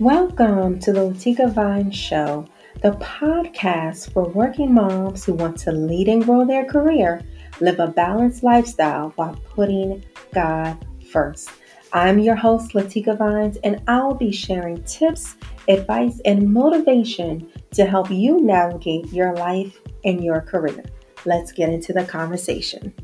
Welcome to the Latika Vines Show, the podcast for working moms who want to lead and grow their career, live a balanced lifestyle while putting God first. I'm your host, Latika Vines, and I'll be sharing tips, advice, and motivation to help you navigate your life and your career. Let's get into the conversation.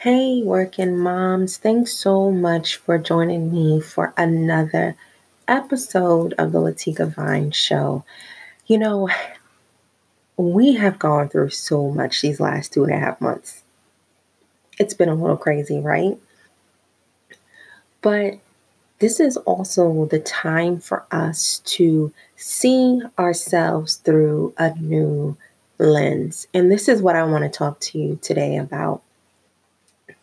Hey, working moms, thanks so much for joining me for another episode of the Latika Vines Show. You know, we have gone through so much these last two and a half months. It's been a little crazy, right? But this is also the time for us to see ourselves through a new lens. And this is what I want to talk to you today about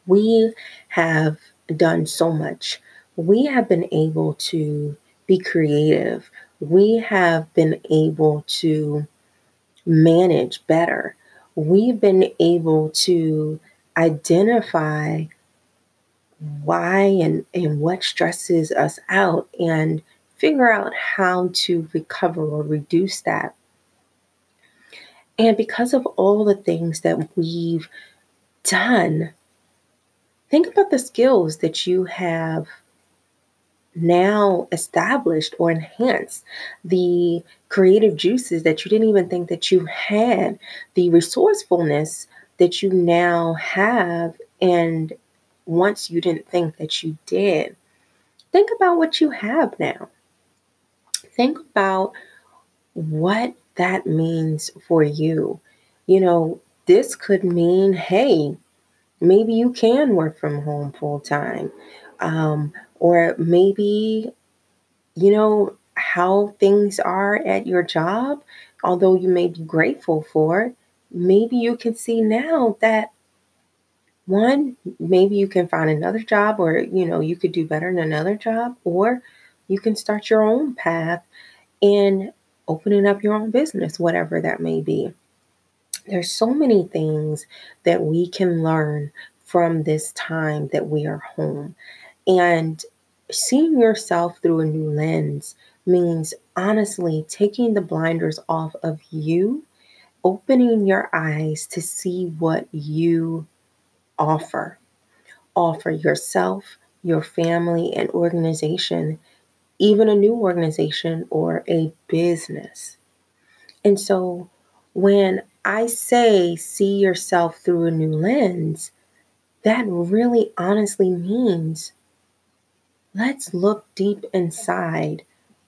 we have done so much. We have been able to be creative. We have been able to manage better. We've been able to identify why and, and what stresses us out and figure out how to recover or reduce that. And because of all the things that we've done, Think about the skills that you have now established or enhanced, the creative juices that you didn't even think that you had, the resourcefulness that you now have, and once you didn't think that you did. Think about what you have now. Think about what that means for you. You know, this could mean, hey, maybe you can work from home full time. Um, or maybe, you know, how things are at your job, although you may be grateful for it, maybe you can see now that one, maybe you can find another job or, you know, you could do better in another job, or you can start your own path in opening up your own business, whatever that may be. There's so many things that we can learn from this time that we are home. And seeing yourself through a new lens means honestly taking the blinders off of you, opening your eyes to see what you offer. Offer yourself, your family, and organization, even a new organization or a business. And so when I say see yourself through a new lens, that really honestly means let's look deep inside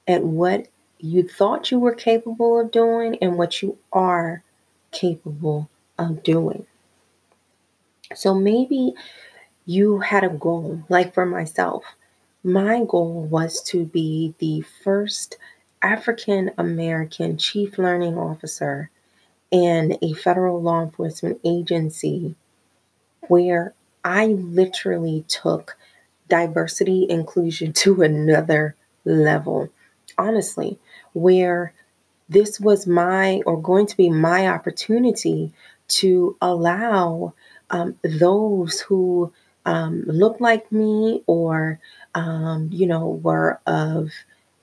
at what you thought you were capable of doing and what you are capable of doing. So maybe you had a goal, like for myself, my goal was to be the first African American chief learning officer in a federal law enforcement agency where I literally took diversity inclusion to another level. Honestly, where this was my or going to be my opportunity to allow um, those who um, look like me or um, you know were of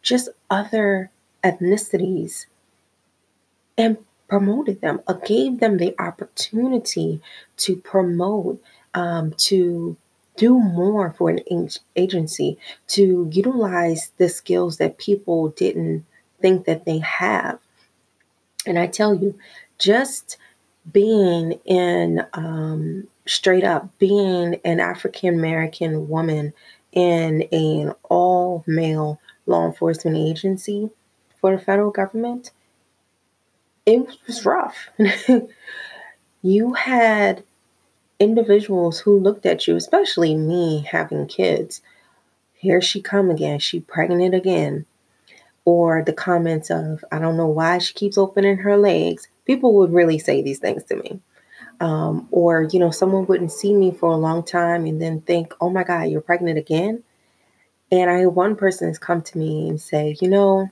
just other ethnicities and promoted them, uh, gave them the opportunity to promote, um, to do more for an agency, to utilize the skills that people didn't think that they have. And I tell you, just being in um, straight up being an African American woman in an all male law enforcement agency for the federal government it was rough. you had individuals who looked at you, especially me having kids. Here she come again. She pregnant again. Or the comments of, I don't know why she keeps opening her legs. People would really say these things to me. Um, or, you know, someone wouldn't see me for a long time and then think, oh my God, you're pregnant again. And I had one person has come to me and say, you know,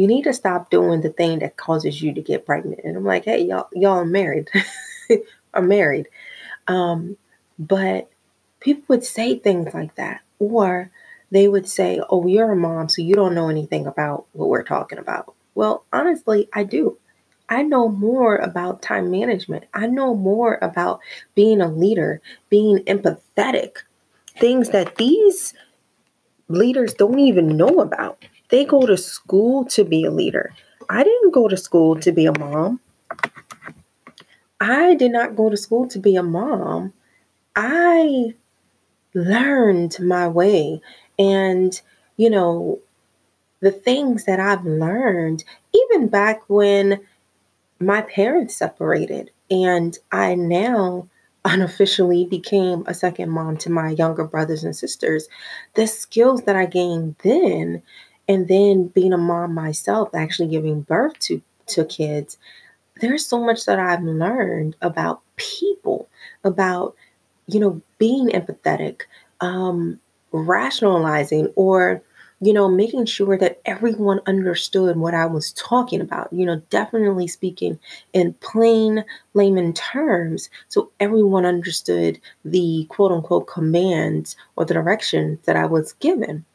you need to stop doing the thing that causes you to get pregnant. And I'm like, hey, y'all, y'all are married. are married. Um, but people would say things like that. Or they would say, oh, you're a mom, so you don't know anything about what we're talking about. Well, honestly, I do. I know more about time management. I know more about being a leader, being empathetic, things that these leaders don't even know about. They go to school to be a leader. I didn't go to school to be a mom. I did not go to school to be a mom. I learned my way. And, you know, the things that I've learned, even back when my parents separated, and I now unofficially became a second mom to my younger brothers and sisters, the skills that I gained then, and then being a mom myself, actually giving birth to, to kids, there's so much that I've learned about people, about, you know, being empathetic, um, rationalizing, or you know, making sure that everyone understood what I was talking about, you know, definitely speaking in plain layman terms so everyone understood the quote unquote commands or the directions that I was given.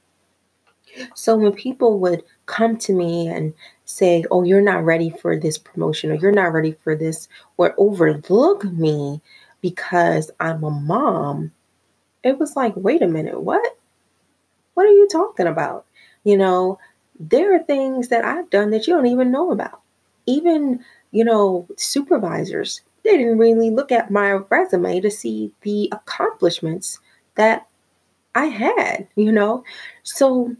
So when people would come to me and say, Oh, you're not ready for this promotion, or you're not ready for this, or overlook me because I'm a mom, it was like, Wait a minute, what? What are you talking about? You know, there are things that I've done that you don't even know about. Even, you know, supervisors, they didn't really look at my resume to see the accomplishments that I had, you know. So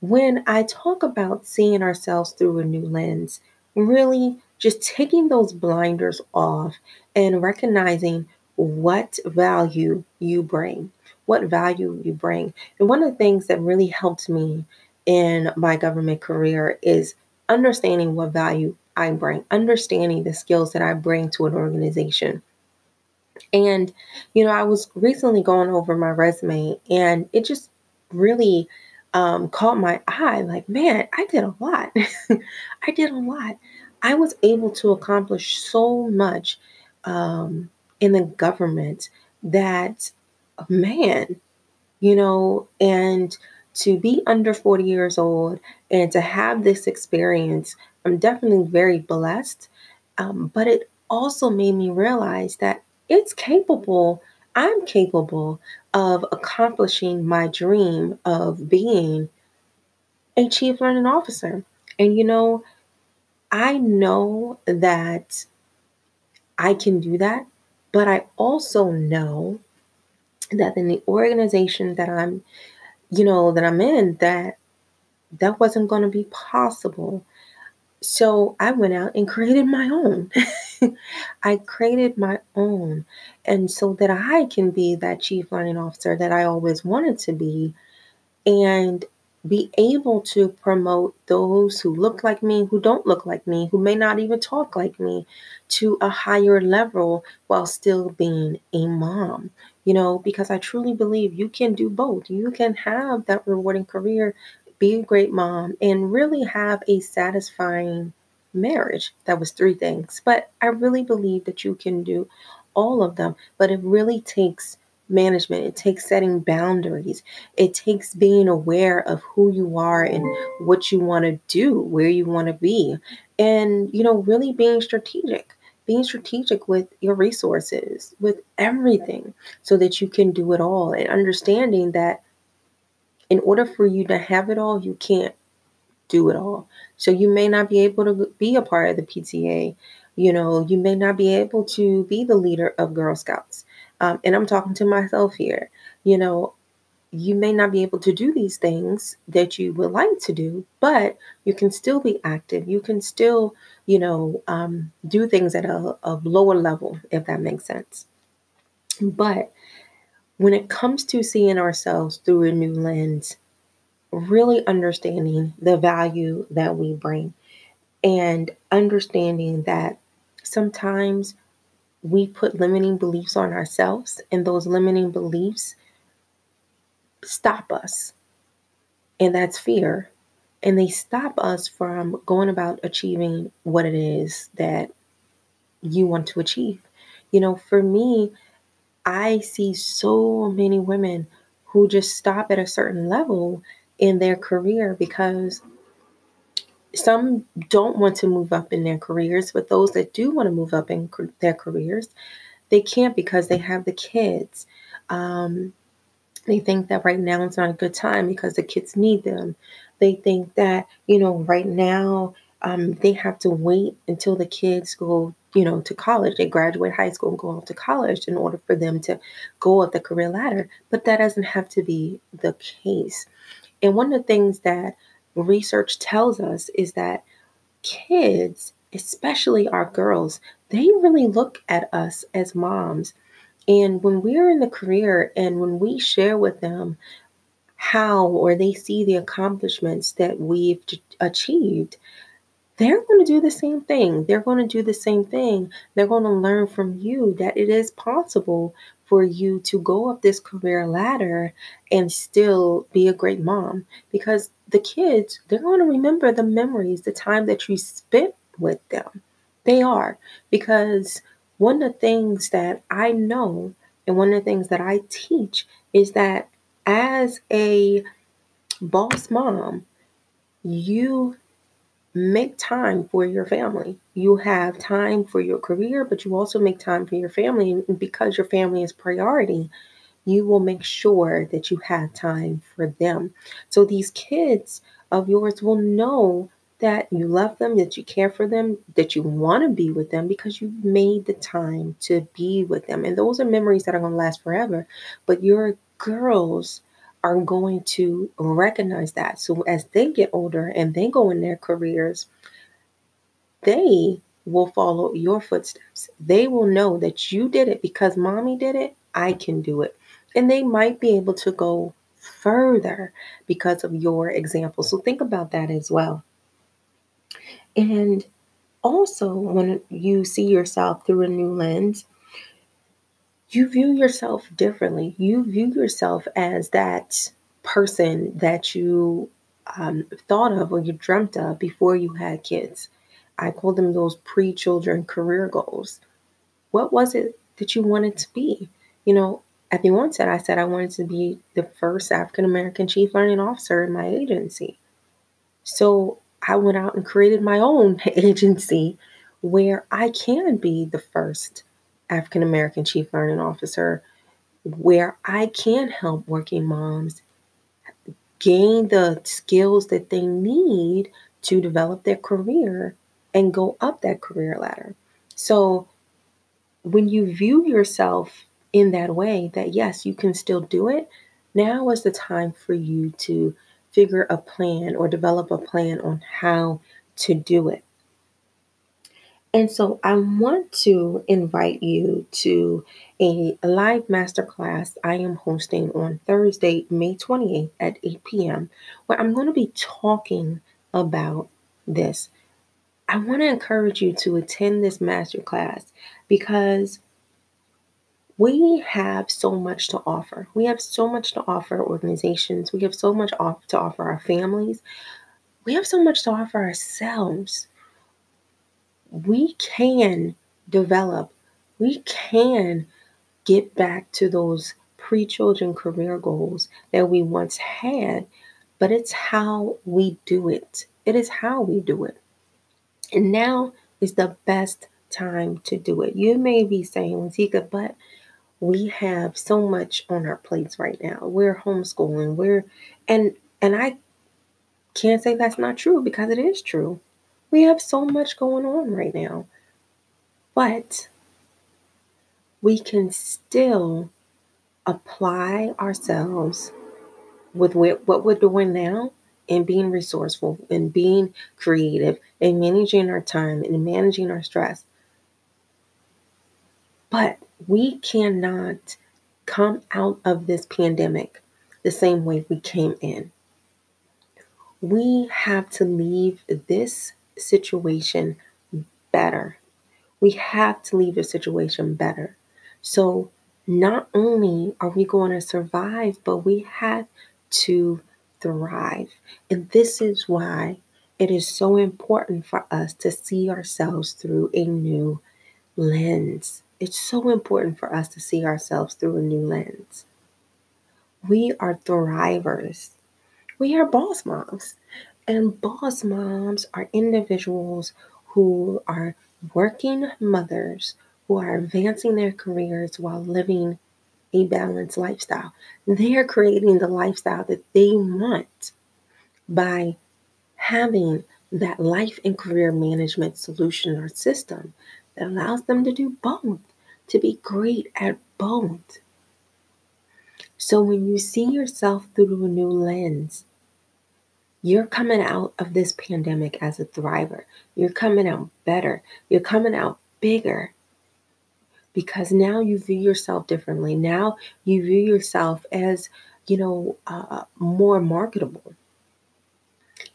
when I talk about seeing ourselves through a new lens, really just taking those blinders off and recognizing what value you bring what value you bring. And one of the things that really helped me in my government career is understanding what value I bring, understanding the skills that I bring to an organization. And, you know, I was recently going over my resume and it just really um, caught my eye like, man, I did a lot. I did a lot. I was able to accomplish so much um, in the government that man, you know, and to be under 40 years old and to have this experience, I'm definitely very blessed. Um, but it also made me realize that it's capable, I'm capable of accomplishing my dream of being a chief learning officer. And you know, I know that I can do that, but I also know that in the organization that I'm, you know, that I'm in, that that wasn't going to be possible. So I went out and created my own. I created my own. And so that I can be that chief learning officer that I always wanted to be. And be able to promote those who look like me, who don't look like me, who may not even talk like me to a higher level while still being a mom. You know, because I truly believe you can do both. You can have that rewarding career, be a great mom, and really have a satisfying marriage. That was three things. But I really believe that you can do all of them. But it really takes management. It takes setting boundaries. It takes being aware of who you are and what you want to do, where you want to be. And, you know, really being strategic, being strategic with your resources, with everything, so that you can do it all. And understanding that in order for you to have it all, you can't do it all. So you may not be able to be a part of the PTA. You know, you may not be able to be the leader of Girl Scouts. Um, and I'm talking to myself here. You know, you may not be able to do these things that you would like to do, but you can still be active. You can still, you know, um, do things at a, a lower level, if that makes sense. But when it comes to seeing ourselves through a new lens, really understanding the value that we bring and understanding that sometimes we put limiting beliefs on ourselves, and those limiting beliefs stop us And that's fear. And they stop us from going about achieving what it is that you want to achieve. You know, for me, I see so many women who just stop at a certain level in their career because some don't want to move up in their careers, but those that do want to move up in their careers, they can't because they have the kids. Um, they think that right now is not a good time because the kids need them. They think that, you know, right now um, they have to wait until the kids go, you know, to college. They graduate high school and go off to college in order for them to go up the career ladder. But that doesn't have to be the case. And one of the things that research tells us is that kids, especially our girls, they really look at us as moms. And when we're in the career and when we share with them how or they see the accomplishments that we've achieved, they're going to do the same thing. They're going to do the same thing. They're going to learn from you that it is possible for you to go up this career ladder and still be a great mom because the kids, they're going to remember the memories, the time that you spent with them. They are because one of the things that I know and one of the things that I teach is that as a boss mom, you make time for your family. You have time for your career, but you also make time for your family. And because your family is priority, you will make sure that you have time for them. So these kids of yours will know that you love them, that you care for them, that you want to be with them because you made the time to be with them. And those are memories that are going to last forever. But your girls are going to recognize that. So as they get older and they go in their careers, they will follow your footsteps. They will know that you did it because mommy did it. I can do it. And they might be able to go further because of your example. So think about that as well. And also, when you see yourself through a new lens, you view yourself differently. You view yourself as that person that you um, thought of or you dreamt of before you had kids. I call them those pre children career goals. What was it that you wanted to be? You know, at the onset, I said I wanted to be the first African American chief learning officer in my agency. So I went out and created my own agency where I can be the first African American Chief Learning Officer, where I can help working moms gain the skills that they need to develop their career and go up that career ladder. So when you view yourself in that way, that yes, you can still do it, now is the time for you to figure a plan or develop a plan on how to do it. And so I want to invite you to a live masterclass I am hosting on Thursday, May 28th at 8 p.m., where I'm going to be talking about this. I want to encourage you to attend this masterclass because we have so much to offer. We have so much to offer organizations. We have so much to offer our families. We have so much to offer ourselves we can develop, we can get back to those pre children career goals that we once had, but it's how we do it. It is how we do it. And now is the best time to do it. You may be saying, Zika, but we have so much on our plates right now. We're homeschooling. We're and and I can't say that's not true because it is true. We have so much going on right now. But we can still apply ourselves with what we're doing now and being resourceful and being creative and managing our time and managing our stress. But we cannot come out of this pandemic the same way we came in. We have to leave this situation better. We have to leave the situation better. So, not only are we going to survive, but we have to thrive. And this is why it is so important for us to see ourselves through a new lens. It's so important for us to see ourselves through a new lens. We are thrivers. We are boss moms. And boss moms are individuals who are working mothers who are advancing their careers while living a balanced lifestyle. They are creating the lifestyle that they want by having that life and career management solution or system that allows them to do both, to be great at both. So when you see yourself through a new lens, you're coming out of this pandemic as a thriver. You're coming out better. You're coming out bigger because now you view yourself differently. Now you view yourself as, you know, uh, more marketable.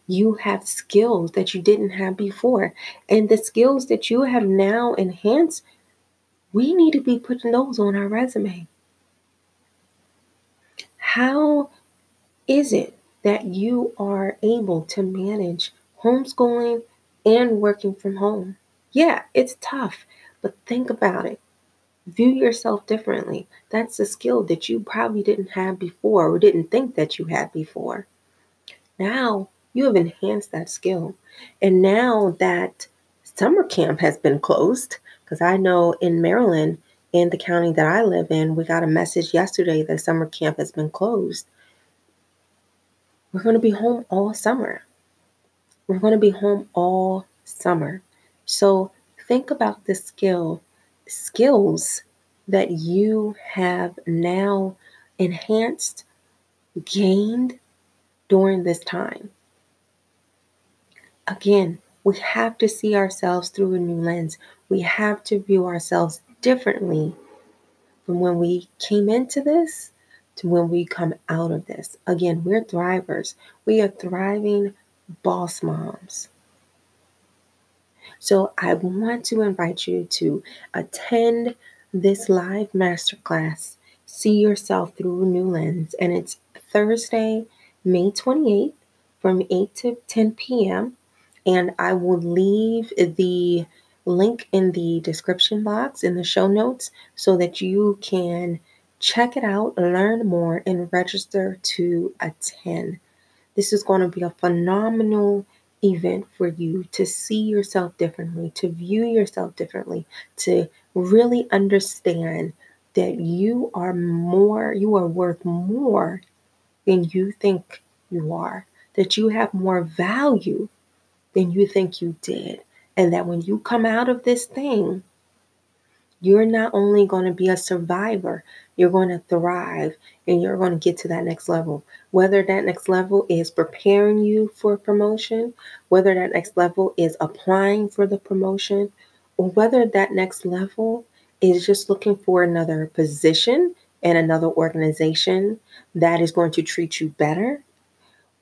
You have skills that you didn't have before. And the skills that you have now enhanced, we need to be putting those on our resume. How is it that you are able to manage homeschooling and working from home? Yeah, it's tough, but think about it. View yourself differently. That's a skill that you probably didn't have before or didn't think that you had before. Now you have enhanced that skill. And now that summer camp has been closed, because I know in Maryland, in the county that I live in, we got a message yesterday that summer camp has been closed. We're going to be home all summer. We're going to be home all summer. So think about the skill skills that you have now enhanced, gained during this time. Again, we have to see ourselves through a new lens. We have to view ourselves differently from when we came into this to when we come out of this. Again, we're thrivers. We are thriving boss moms. So I want to invite you to attend this live masterclass, See Yourself Through New Lens. And it's Thursday, May 28th from 8 to 10 p.m. And I will leave the link in the description box in the show notes so that you can check it out, learn more, and register to attend. This is going to be a phenomenal event for you to see yourself differently, to view yourself differently, to really understand that you are more, you are worth more than you think you are, that you have more value than you think you did, and that when you come out of this thing, you're not only going to be a survivor, you're going to thrive and you're going to get to that next level. Whether that next level is preparing you for promotion, whether that next level is applying for the promotion, or whether that next level is just looking for another position in another organization that is going to treat you better,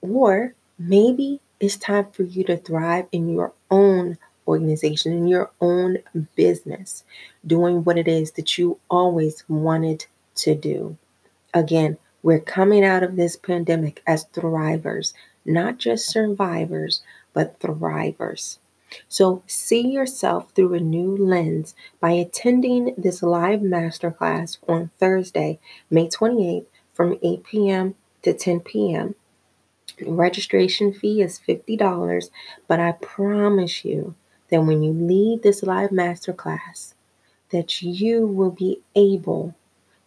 or maybe it's time for you to thrive in your own organization, in your own business, doing what it is that you always wanted to do. Again, we're coming out of this pandemic as thrivers, not just survivors, but thrivers. So, see yourself through a new lens by attending this live masterclass on Thursday, May 28th from 8 p.m. to 10 p.m. Registration fee is $50, but I promise you that when you leave this live masterclass, that you will be able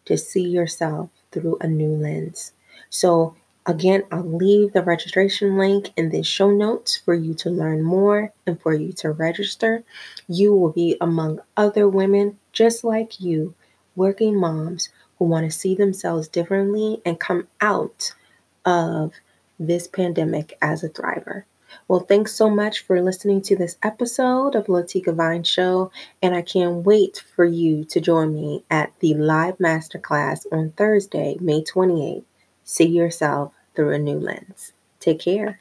to see yourself through a new lens. So, again, I'll leave the registration link in the show notes for you to learn more and for you to register. You will be among other women just like you, working moms who want to see themselves differently and come out of this pandemic as a thriver. Well, thanks so much for listening to this episode of Latika Vines Show, and I can't wait for you to join me at the live masterclass on Thursday, May 28th. See yourself through a new lens. Take care.